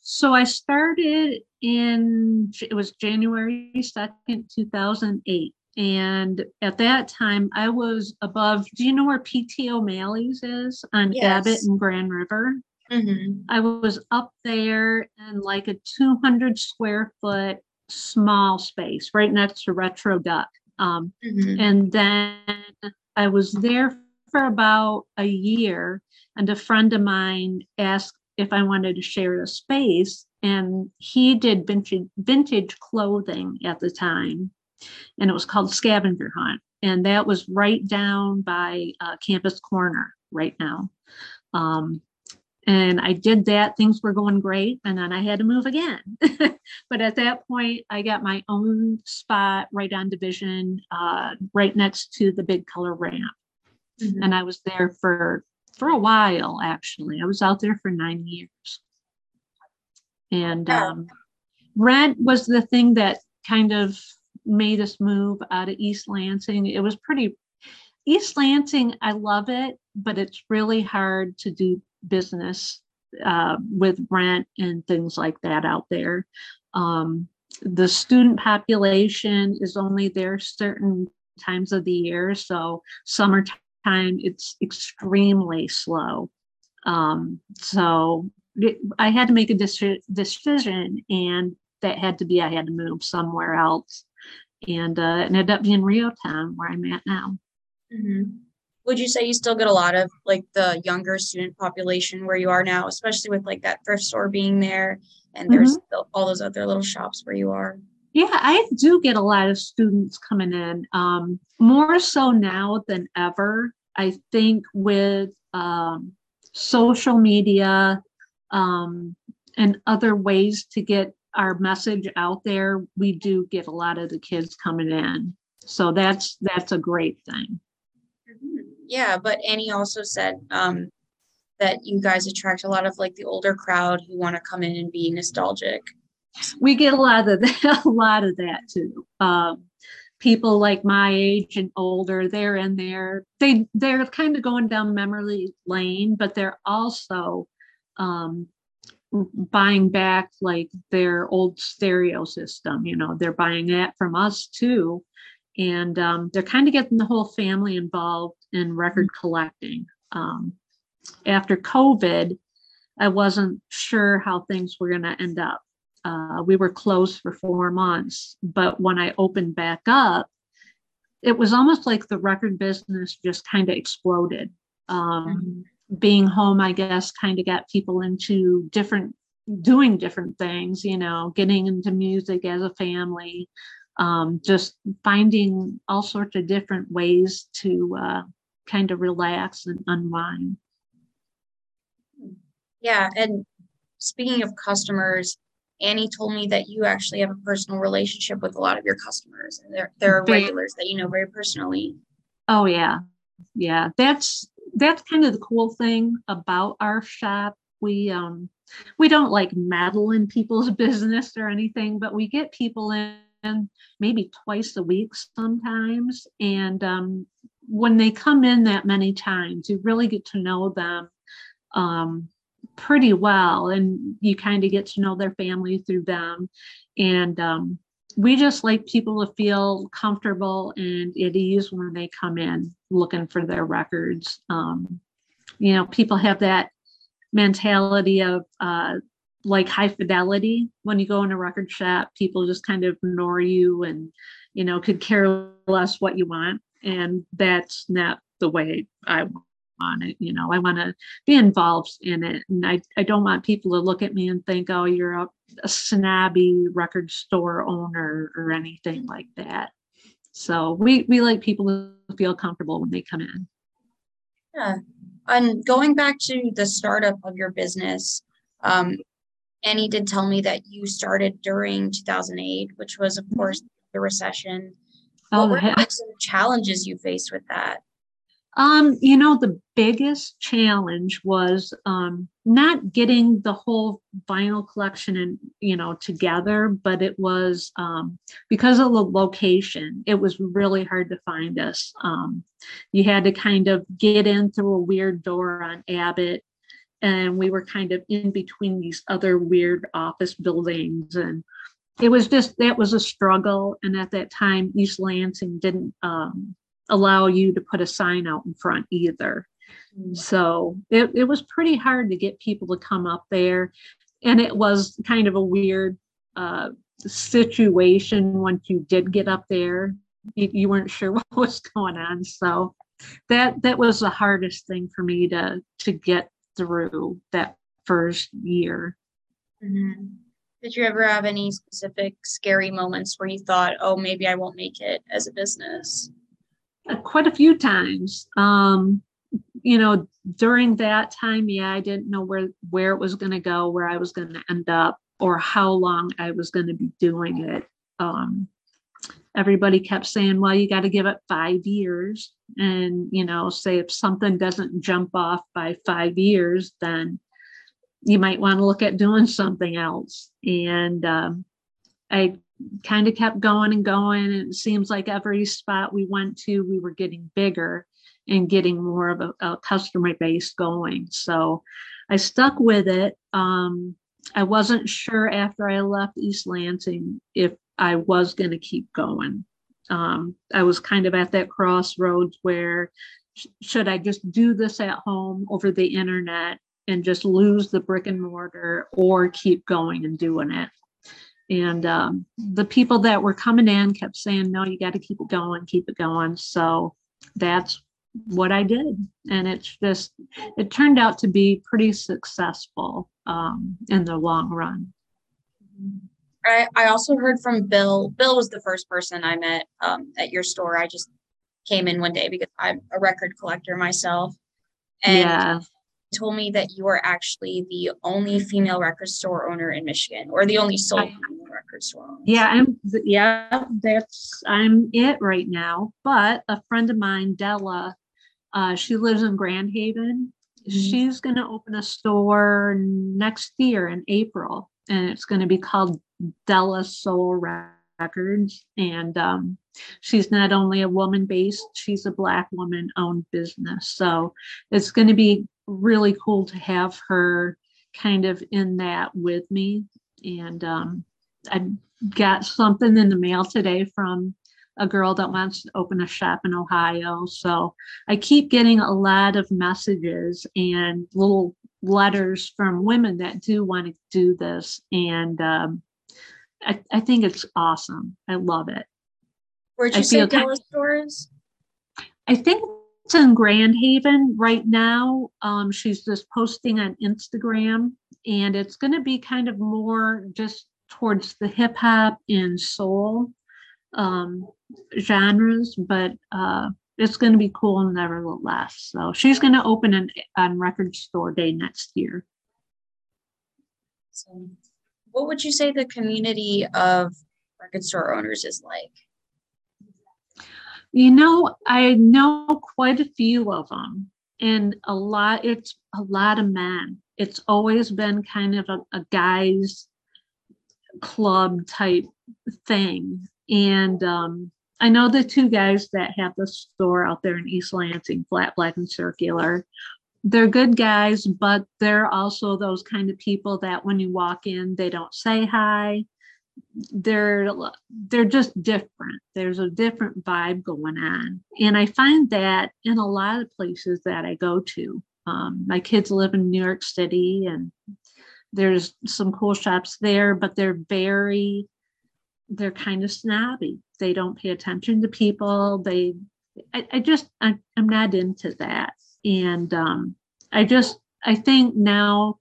so I started in it was January 2nd, 2008. And at that time, I was above. Do you know where PT O'Malley's is on Yes. Abbott and Grand River? Mm-hmm. I was up there in like a 200 square foot small space right next to Retro Duck. Um, Mm-hmm. and then I was there for about a year, and a friend of mine asked if I wanted to share a space, and he did vintage vintage clothing at the time, and it was called Scavenger Hunt, and that was right down by uh, Campus Corner right now. Um, and I did that. Things were going great, and then I had to move again. but at that point, I got my own spot right on Division, uh, right next to the big color ramp, Mhm. and I was there for for a while. Actually, I was out there for nine years, and um, rent was the thing that kind of made us move out of East Lansing. It was pretty. East Lansing, I love it, but it's really hard to do business uh, with rent and things like that out there. Um, the student population is only there certain times of the year. So summertime, it's extremely slow. Um, so it- I had to make a deci- decision, and that had to be I had to move somewhere else. And uh, it ended up being REO Town, where I'm at now. Mm-hmm. Would you say you still get a lot of like the younger student population where you are now, especially with like that thrift store being there and there's still all those other little shops where you are? Yeah, I do get a lot of students coming in, um, more so now than ever. I think with um, social media um, and other ways to get our message out there, we do get a lot of the kids coming in. So that's that's a great thing. Yeah, but Annie also said um, that you guys attract a lot of like the older crowd who want to come in and be nostalgic. we get a lot of that, a lot of that too. Um, people like my age and older, they're in there. They they're kind of going down memory lane, but they're also um, buying back like their old stereo system. You know, they're buying that from us too, and um, they're kind of getting the whole family involved in record collecting. Um, after COVID, I wasn't sure how things were going to end up uh, we were closed for four months. But when I opened back up, it was almost like the record business just kind of exploded. Um, Being home, I guess, kind of got people into different, doing different things, you know, getting into music as a family, um, just finding all sorts of different ways to uh, kind of relax and unwind. Yeah, and speaking of customers, Annie told me that you actually have a personal relationship with a lot of your customers, and there there are regulars that you know very personally. Oh yeah. Yeah. That's that's kind of the cool thing about our shop. We um we don't like meddle in people's business or anything, but we get people in maybe twice a week sometimes. And um when they come in that many times, you really get to know them um pretty well and you kind of get to know their family through them. And um we just like people to feel comfortable and at ease when they come in looking for their records. Um, you know, people have that mentality of uh, like high fidelity. When you go in a record shop, people just kind of ignore you and, you know, could care less what you want. And that's not the way I want it. You know, I want to be involved in it. And I, I don't want people to look at me and think, oh, you're a a snobby record store owner or anything like that. So we we like people to feel comfortable when they come in. Yeah. And going back to the startup of your business, um, Annie did tell me that you started during 2008, which was, of course, the recession. What Oh, were yeah. some challenges you faced with that? Um, you know, the biggest challenge was um, not getting the whole vinyl collection and you know together, but it was um, because of the location. It was really hard to find us. Um, you had to kind of get in through a weird door on Abbott and we were kind of in between these other weird office buildings and it was just that was a struggle and at that time east lansing didn't um, allow you to put a sign out in front either mm. so it, it was pretty hard to get people to come up there and it was kind of a weird uh, situation once you did get up there you, you weren't sure what was going on so that that was the hardest thing for me to to get through that first year. Mm-hmm. Did you ever have any specific scary moments where you thought, oh, maybe I won't make it as a business? Quite a few times. Um, you know, during that time, yeah, I didn't know where where it was going to go, where I was going to end up, or how long I was going to be doing it. Um, everybody kept saying, well, you got to give it five years. And, you know, say if something doesn't jump off by five years, then you might want to look at doing something else. And um, I kind of kept going and going. And it seems like every spot we went to, we were getting bigger and getting more of a, a customer base going. So I stuck with it. Um, I wasn't sure after I left East Lansing if I was going to keep going. Um, I was kind of at that crossroads where sh- should I just do this at home over the internet and just lose the brick and mortar or keep going and doing it? And um, the people that were coming in kept saying, no, you got to keep it going, keep it going. So that's what I did. And it's just, it turned out to be pretty successful um, in the long run. I, I also heard from Bill. Bill was the first person I met um, at your store. I just came in one day because I'm a record collector myself. And yeah. Told me that you are actually the only female record store owner in Michigan or the only sole female record store owner. Yeah, I'm yeah, that's I'm it right now. But a friend of mine, Della, uh, she lives in Grand Haven. Mm-hmm. She's gonna open a store next year in April and it's going to be called Della Soul Records. And um, she's not only a woman based, she's a Black woman owned business. So it's going to be really cool to have her kind of in that with me. And um, I got something in the mail today from a girl that wants to open a shop in Ohio. So I keep getting a lot of messages and little letters from women that do want to do this. And um, I, I think it's awesome. I love it. Where'd you I say Della's stores? I think it's in Grand Haven right now. Um, she's just posting on Instagram, and it's going to be kind of more just towards the hip hop and soul um, genres, but uh, it's going to be cool nevertheless. So she's going to open an on record store day next year. So, what would you say the community of record store owners is like? You know, I know quite a few of them, and a lot. It's a lot of men. It's always been kind of a, a guys club type thing, and um, I know the two guys that have the store out there in East Lansing, Flat Black and Circular. They're good guys, but they're also those kind of people that when you walk in, they don't say hi. They're they're just different. There's a different vibe going on, and I find that in a lot of places that I go to. Um, my kids live in New York City, and there's some cool shops there, but they're very they're kind of snobby. They don't pay attention to people. They, I, I just, I, I'm not into that. And um, I just, I think now,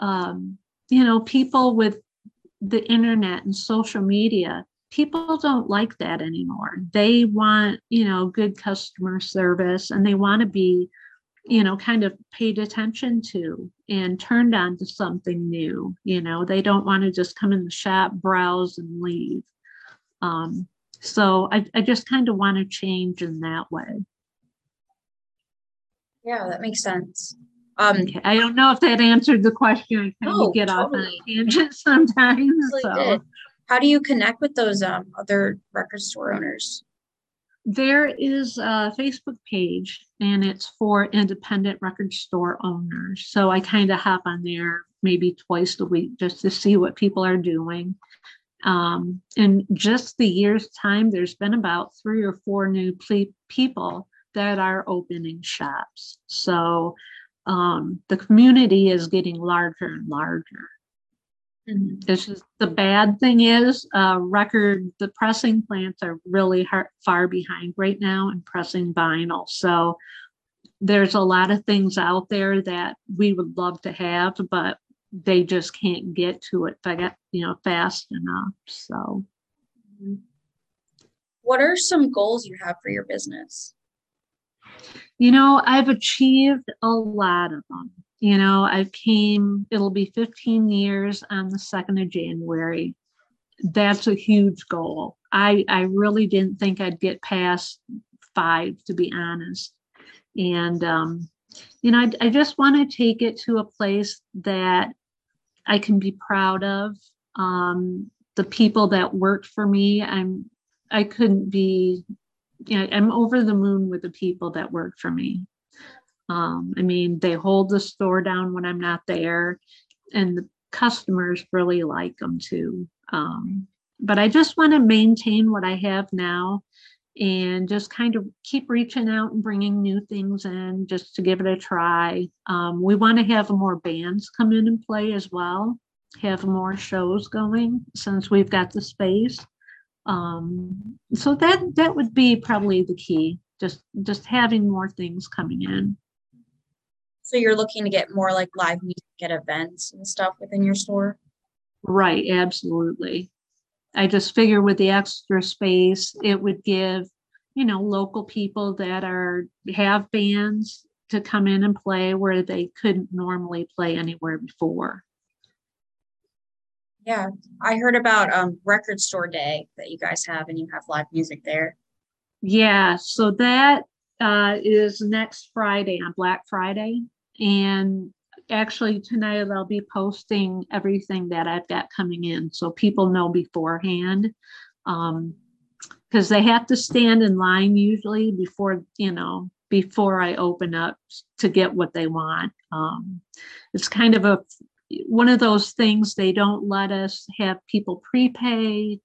um, you know, people with the internet and social media, people don't like that anymore. They want, you know, good customer service and they want to be you know, kind of paid attention to and turned on to something new. You know, they don't want to just come in the shop, browse, and leave. Um, so I, I just kind of want to change in that way. Yeah, that makes sense. Um. I don't know if that answered the question. I kind of get totally. off on a tangent sometimes. so. How do you connect with those um, other record store owners? There is a Facebook page and it's for independent record store owners. So I kind of hop on there maybe twice a week just to see what people are doing. Um, in just the year's time, there's been about three or four new ple- people that are opening shops. So um, the community is getting larger and larger. Mhm. This is the bad thing is uh, record the pressing plants are really har far behind right now in pressing vinyl. So there's a lot of things out there that we would love to have, but they just can't get to it you know fast enough. So What are some goals you have for your business? You know I've achieved a lot of them. You know I came. It'll be 15 years on the second of January. That's a huge goal. I I really didn't think I'd get past five, to be honest. And um, you know, I, I just want to take it to a place that I can be proud of. Um, the people that worked for me, I'm I couldn't be, know, I'm over the moon with the people that work for me. Um, I mean, they hold the store down when I'm not there, and the customers really like them too. Um, but I just want to maintain what I have now and just kind of keep reaching out and bringing new things in just to give it a try. Um, we want to have more bands come in and play as well, have more shows going since we've got the space. Um, so that that would be probably the key. Just just having more things coming in. So you're looking to get more like live music at events and stuff within your store? Right, absolutely. I just figure with the extra space, it would give, you know, local people that are have bands to come in and play where they couldn't normally play anywhere before. Yeah, I heard about um record store day that you guys have and you have live music there. Yeah, so that uh, is next Friday on Black Friday. And actually, tonight I'll be posting everything that I've got coming in so people know beforehand. Um, because they have to stand in line usually before, you know, before I open up to get what they want. Um, it's kind of a one of those things they don't let us have people prepay.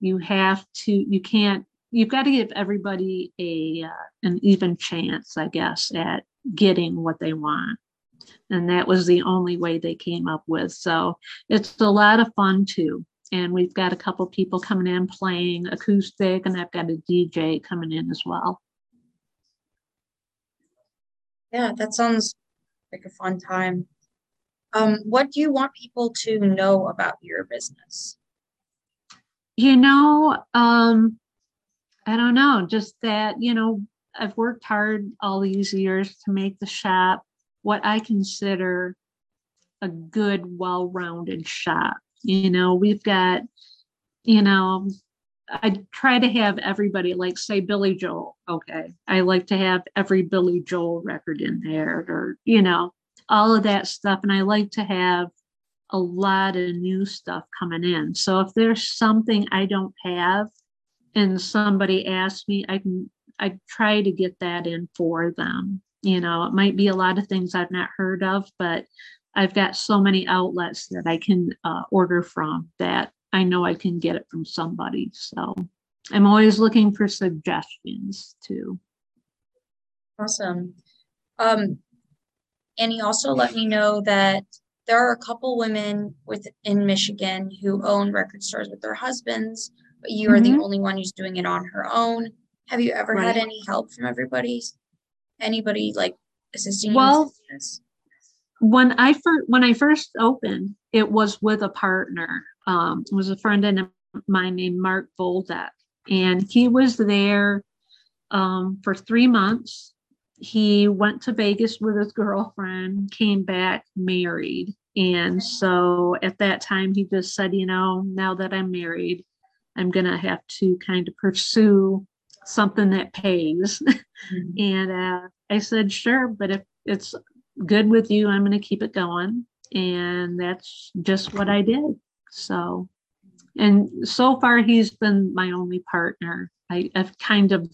You have to, you can't you've got to give everybody a uh, an even chance, I guess, at getting what they want. And that was the only way they came up with. So it's a lot of fun too. And we've got a couple people coming in playing acoustic, and I've got a DJ coming in as well. Yeah, that sounds like a fun time. Um, what do you want people to know about your business? You know, um, I don't know, just that, you know, I've worked hard all these years to make the shop what I consider a good, well rounded shop. You know, we've got, you know, I try to have everybody, like, say, Billy Joel. Okay. I like to have every Billy Joel record in there, or, you know, all of that stuff. And I like to have a lot of new stuff coming in. So if there's something I don't have, and somebody asks me, I can I try to get that in for them. You know, it might be a lot of things I've not heard of, but I've got so many outlets that I can uh, order from that I know I can get it from somebody. So I'm always looking for suggestions too. Awesome. Um, and he also let me know that there are a couple women within Michigan who own record stores with their husbands, but you are the Mhm. only one who's doing it on her own. Have you ever had any help from everybody? Anybody like assisting you Well, this? when I first when I first opened, it was with a partner. Um, it was a friend of mine named Mark Voldak, and he was there um, for three months. He went to Vegas with his girlfriend, came back married, and so at that time he just said, you know, now that I'm married, I'm gonna have to kind of pursue something that pays. Mhm. And uh, I said, sure, but if it's good with you, I'm going to keep it going. And that's just what I did. So, and so far, he's been my only partner. I, I've kind of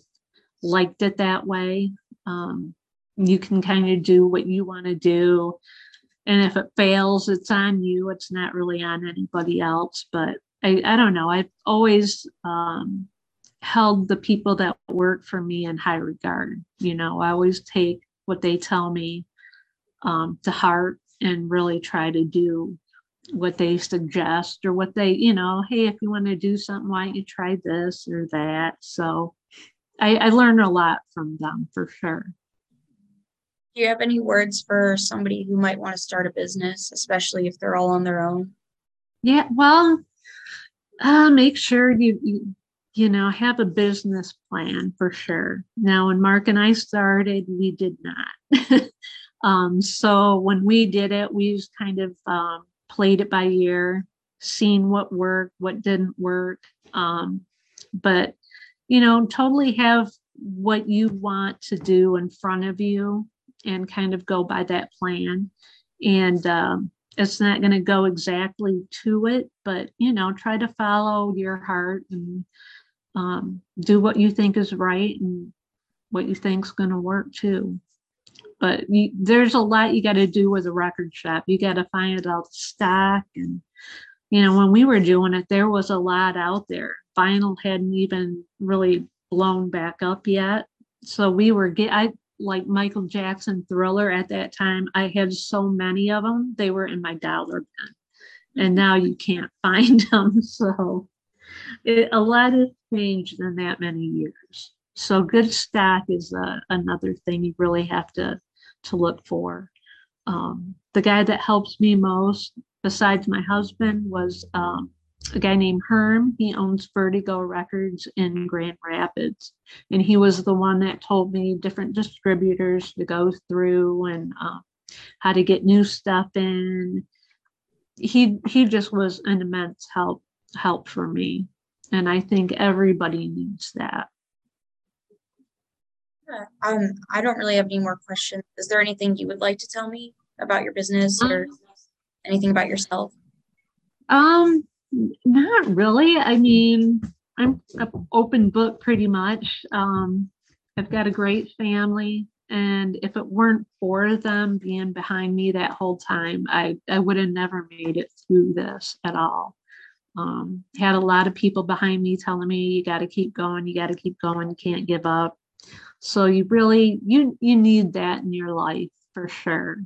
liked it that way. Um, you can kind of do what you want to do. And if it fails, it's on you. It's not really on anybody else. But I, I don't know. I've always um, held the people that work for me in high regard. You know, I always take what they tell me um, to heart and really try to do what they suggest or what they, you know, hey, if you want to do something, why don't you try this or that? So I, I learned a lot from them for sure. Do you have any words for somebody who might want to start a business, especially if they're all on their own? Yeah, well, uh, make sure you, you you know have a business plan for sure. Now, when Mark and I started, we did not. um, so when we did it, we just kind of um, played it by ear, seen what worked, what didn't work. Um, but you know, totally have what you want to do in front of you and kind of go by that plan. And um, it's not going to go exactly to it, but you know, try to follow your heart and um, do what you think is right and what you think's going to work too. But you, there's a lot you got to do with a record shop. You got to find out stock and you know when we were doing it, there was a lot out there. Vinyl hadn't even really blown back up yet, so we were get. I like Michael Jackson Thriller at that time. I had so many of them; they were in my dollar bin, and now you can't find them. So it, a lot has changed in that many years. So good stock is uh, another thing you really have to to look for. Um, the guy that helps me most, besides my husband, was um, a guy named Herm. He owns Vertigo Records in Grand Rapids, and he was the one that told me different distributors to go through and uh, how to get new stuff in. He he just was an immense help help for me, and I think everybody needs that. Um, I don't really have any more questions. Is there anything you would like to tell me about your business or um, anything about yourself? Um, not really. I mean, I'm an open book pretty much. Um, I've got a great family, and if it weren't for them being behind me that whole time, I I would have never made it through this at all. Um, had a lot of people behind me telling me, "You got to keep going. You got to keep going. You can't give up." So you really you you need that in your life for sure.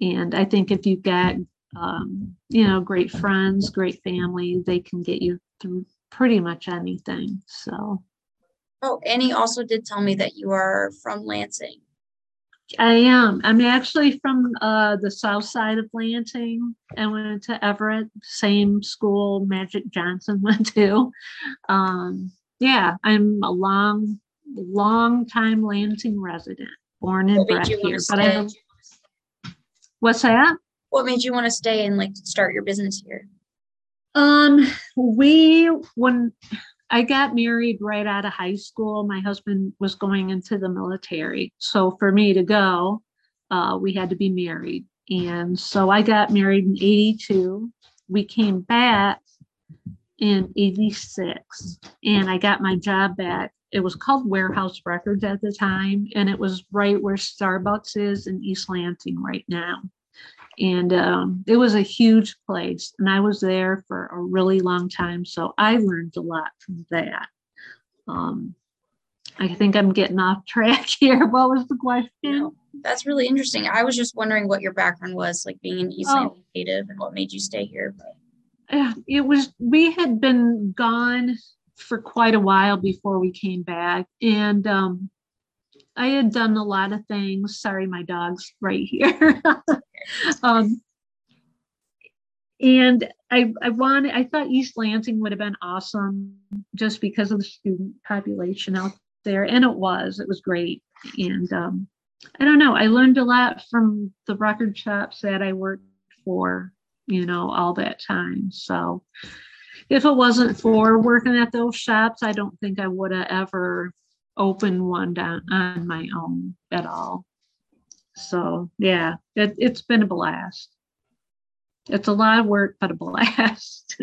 And I think if you've got um, you know great friends, great family, they can get you through pretty much anything. So. Oh, Annie also did tell me that you are from Lansing. I am. I'm actually from uh, the south side of Lansing. I went to Everett, same school Magic Johnson went to. Um, yeah, I'm a long long time Lansing resident, born and bred here. But I, what's that? What made you want to stay and like start your business here? Um, we when I got married right out of high school, my husband was going into the military. So for me to go, uh, we had to be married. And so I got married in 82. We came back in 86 and I got my job back it was called Warehouse Records at the time, and it was right where Starbucks is in East Lansing right now. And um, it was a huge place, and I was there for a really long time. So I learned a lot from that. Um, I think I'm getting off track here. What was the question? No, that's really interesting. I was just wondering what your background was, like being an East oh. native, and what made you stay here. But. It was we had been gone for quite a while before we came back. And um, I had done a lot of things. Sorry, my dog's right here. um, and I, I wanted, I thought East Lansing would have been awesome just because of the student population out there. And it was, it was great. And um, I don't know, I learned a lot from the record shops that I worked for, you know, all that time. So if it wasn't for working at those shops, I don't think I would have ever opened one down on my own at all. So yeah, it, it's been a blast. It's a lot of work, but a blast.